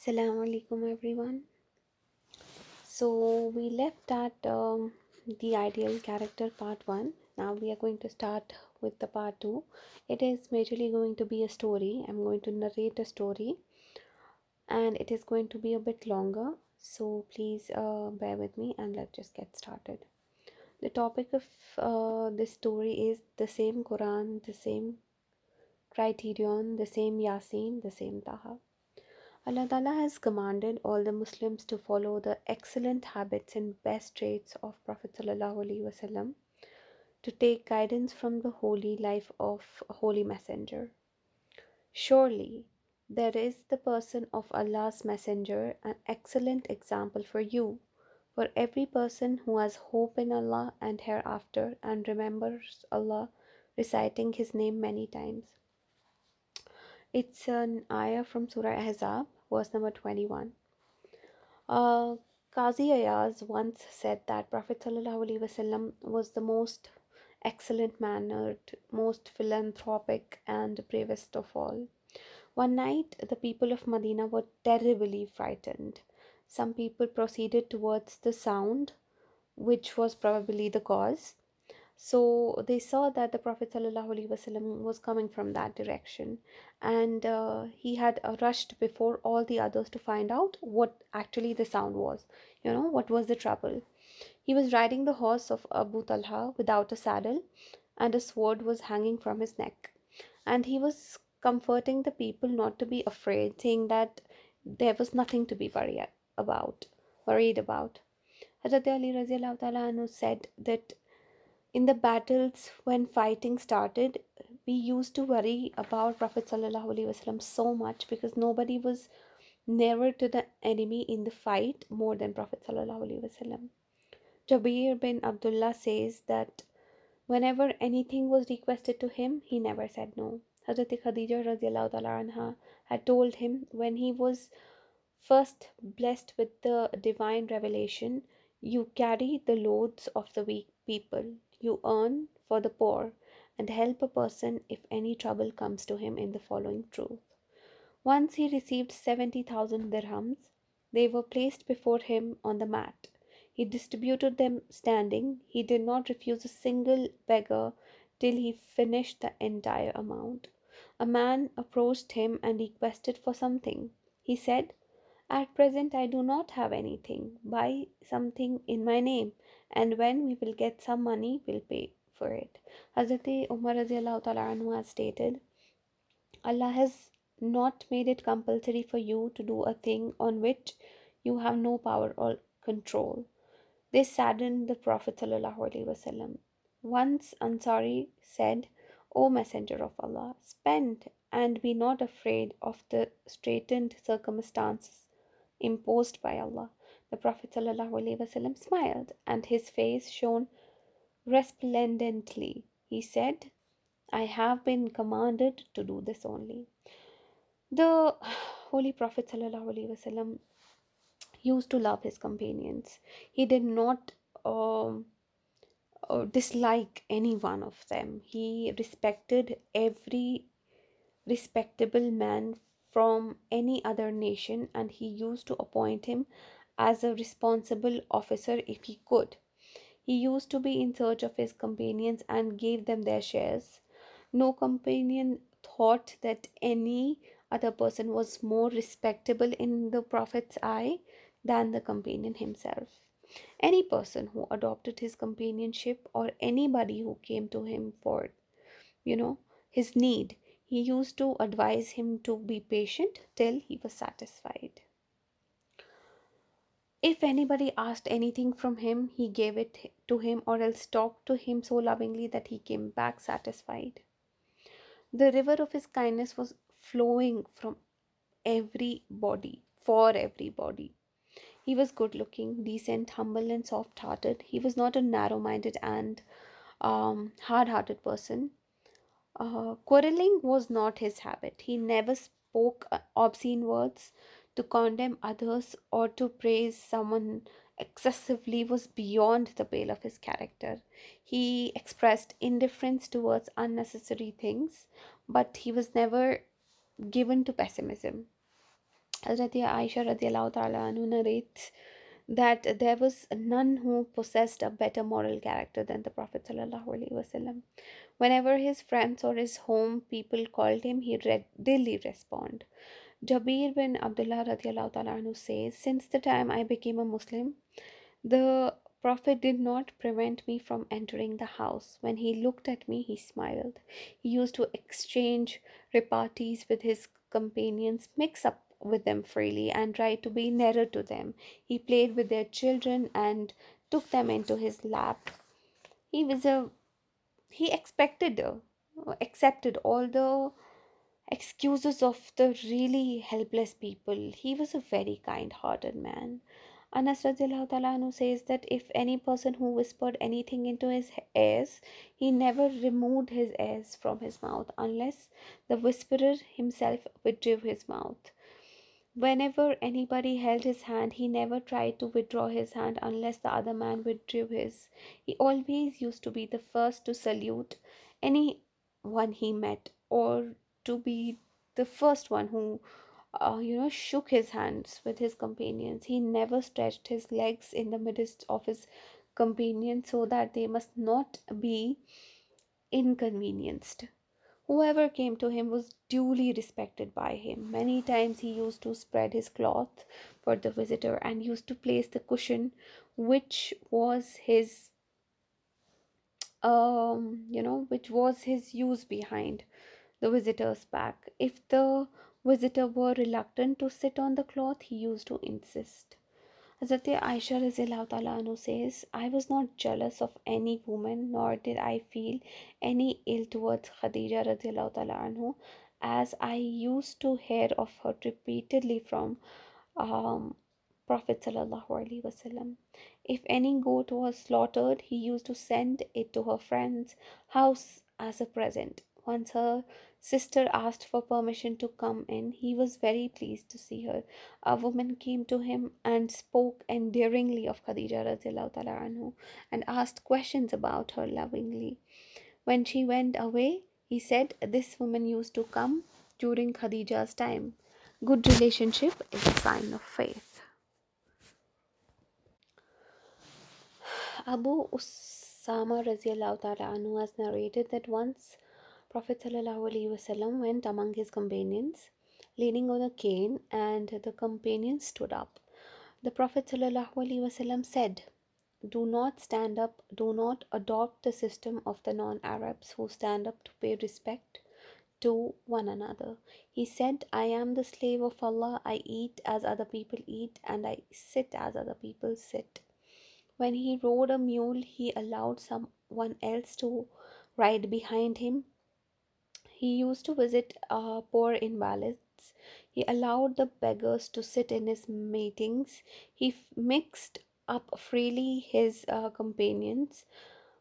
Assalamu alaikum everyone. So we left at um, the ideal character part 1. Now we are going to start with the part 2. It is majorly going to be a story. I'm going to narrate a story and it is going to be a bit longer. So please uh, bear with me and let's just get started. The topic of uh, this story is the same Quran, the same criterion, the same Yasin, the same Taha. Allah Ta'ala has commanded all the Muslims to follow the excellent habits and best traits of Prophet Wasallam, to take guidance from the holy life of a holy messenger. Surely there is the person of Allah's messenger, an excellent example for you, for every person who has hope in Allah and hereafter and remembers Allah, reciting His name many times. It's an ayah from Surah Ahzab, verse number 21. Uh, Qazi Ayaz once said that Prophet ﷺ was the most excellent mannered, most philanthropic, and bravest of all. One night, the people of Medina were terribly frightened. Some people proceeded towards the sound, which was probably the cause. So they saw that the Prophet ﷺ was coming from that direction, and uh, he had uh, rushed before all the others to find out what actually the sound was. You know, what was the trouble? He was riding the horse of Abu Talha without a saddle, and a sword was hanging from his neck. And he was comforting the people not to be afraid, saying that there was nothing to be worried about. Worried about. Hazrat Ali said that in the battles when fighting started we used to worry about prophet wasallam so much because nobody was nearer to the enemy in the fight more than prophet wasallam. Jabir bin abdullah says that whenever anything was requested to him he never said no. Hazrat khadija anha had told him when he was first blessed with the divine revelation you carry the loads of the weak people you earn for the poor and help a person if any trouble comes to him in the following truth. Once he received 70,000 dirhams. They were placed before him on the mat. He distributed them standing. He did not refuse a single beggar till he finished the entire amount. A man approached him and requested for something. He said, At present I do not have anything. Buy something in my name and when we will get some money, we'll pay for it. Hazrat Umar anhu has stated, Allah has not made it compulsory for you to do a thing on which you have no power or control. This saddened the Prophet ﷺ. Once Ansari said, O Messenger of Allah, spend and be not afraid of the straitened circumstances imposed by Allah. The Prophet smiled and his face shone resplendently. He said, I have been commanded to do this only. The Holy Prophet used to love his companions. He did not uh, uh, dislike any one of them. He respected every respectable man from any other nation and he used to appoint him as a responsible officer if he could. He used to be in search of his companions and gave them their shares. No companion thought that any other person was more respectable in the Prophet's eye than the companion himself. Any person who adopted his companionship or anybody who came to him for, you know, his need, he used to advise him to be patient till he was satisfied. If anybody asked anything from him, he gave it to him or else talked to him so lovingly that he came back satisfied. The river of his kindness was flowing from everybody, for everybody. He was good looking, decent, humble, and soft hearted. He was not a narrow minded and um, hard hearted person. Uh, quarreling was not his habit. He never spoke uh, obscene words to condemn others or to praise someone excessively was beyond the pale of his character. He expressed indifference towards unnecessary things, but he was never given to pessimism. Hazrat Aisha radiallahu narrates that there was none who possessed a better moral character than the Prophet sallallahu alaihi wasallam. Whenever his friends or his home people called him, he readily respond. Jabir bin Abdullah radiallahu ta'ala says, Since the time I became a Muslim, the Prophet did not prevent me from entering the house. When he looked at me, he smiled. He used to exchange repartees with his companions, mix up with them freely, and try to be nearer to them. He played with their children and took them into his lap. He was a he expected uh, accepted all the excuses of the really helpless people. He was a very kind hearted man. Anas radiallahu says that if any person who whispered anything into his ears, he never removed his ears from his mouth unless the whisperer himself withdrew his mouth. Whenever anybody held his hand, he never tried to withdraw his hand unless the other man withdrew his. He always used to be the first to salute anyone he met or to be the first one who uh, you know, shook his hands with his companions. He never stretched his legs in the midst of his companions so that they must not be inconvenienced. Whoever came to him was duly respected by him. Many times he used to spread his cloth for the visitor and used to place the cushion which was his um you know which was his use behind the visitor's back if the visitor were reluctant to sit on the cloth, he used to insist. Hazrat Aisha says, I was not jealous of any woman, nor did I feel any ill towards Khadija as I used to hear of her repeatedly from um, Prophet wasallam. If any goat was slaughtered, he used to send it to her friend's house as a present. Once her sister asked for permission to come in. He was very pleased to see her. A woman came to him and spoke endearingly of Khadija anhu, and asked questions about her lovingly. When she went away, he said, This woman used to come during Khadija's time. Good relationship is a sign of faith. Abu Usama anhu has narrated that once Prophet ﷺ went among his companions, leaning on a cane, and the companions stood up. The Prophet ﷺ said, Do not stand up, do not adopt the system of the non Arabs who stand up to pay respect to one another. He said, I am the slave of Allah, I eat as other people eat, and I sit as other people sit. When he rode a mule, he allowed someone else to ride behind him he used to visit uh, poor invalids. He allowed the beggars to sit in his meetings. He f- mixed up freely his uh, companions.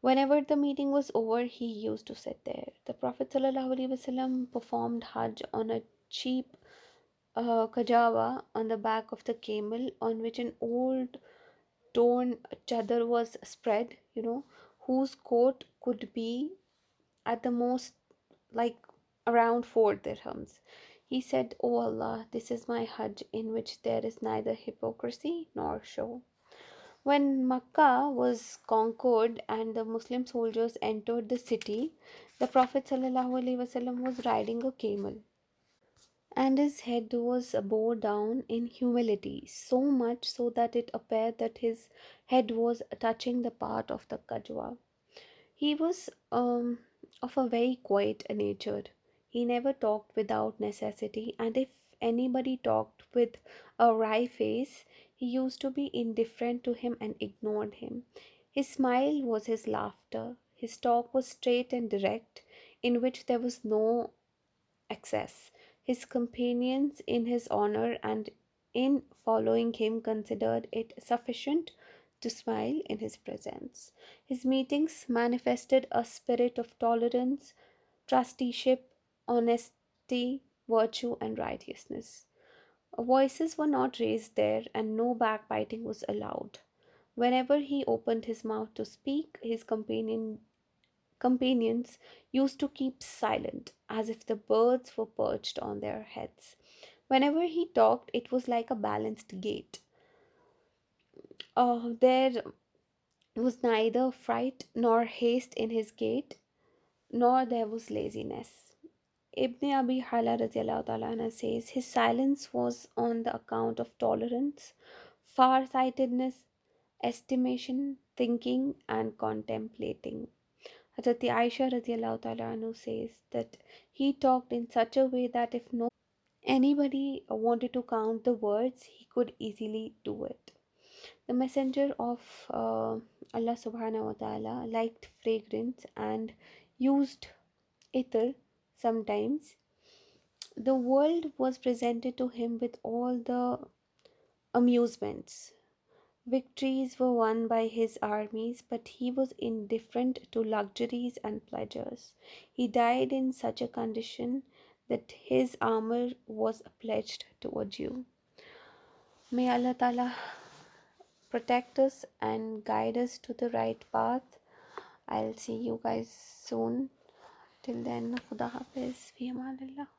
Whenever the meeting was over, he used to sit there. The Prophet ﷺ performed Hajj on a cheap uh, kajawa on the back of the camel, on which an old torn chadar was spread, you know, whose coat could be at the most like around four dirhams. He said, O Allah, this is my Hajj in which there is neither hypocrisy nor show. When Makkah was conquered and the Muslim soldiers entered the city, the Prophet ﷺ was riding a camel and his head was bowed down in humility, so much so that it appeared that his head was touching the part of the kajwa. He was um, of a very quiet nature he never talked without necessity, and if anybody talked with a wry face, he used to be indifferent to him and ignored him. His smile was his laughter. His talk was straight and direct, in which there was no excess. His companions, in his honor and in following him, considered it sufficient to smile in his presence. His meetings manifested a spirit of tolerance, trusteeship, honesty, virtue, and righteousness. Voices were not raised there, and no backbiting was allowed. Whenever he opened his mouth to speak, his companion, companions used to keep silent, as if the birds were perched on their heads. Whenever he talked, it was like a balanced gait. Uh, there was neither fright nor haste in his gait, nor there was laziness. Ibn Abi Hala anha says his silence was on the account of tolerance, far-sightedness, estimation, thinking, and contemplating. Hazrat Aisha anhu says that he talked in such a way that if no anybody wanted to count the words, he could easily do it. The messenger of uh, Allah subhanahu wa ta'ala liked fragrance and used ether sometimes. The world was presented to him with all the amusements. Victories were won by his armies, but he was indifferent to luxuries and pleasures. He died in such a condition that his armor was pledged towards you. May Allah Ta'ala protect us and guide us to the right path. I'll see you guys soon. till then خدا حافظ في أمان الله.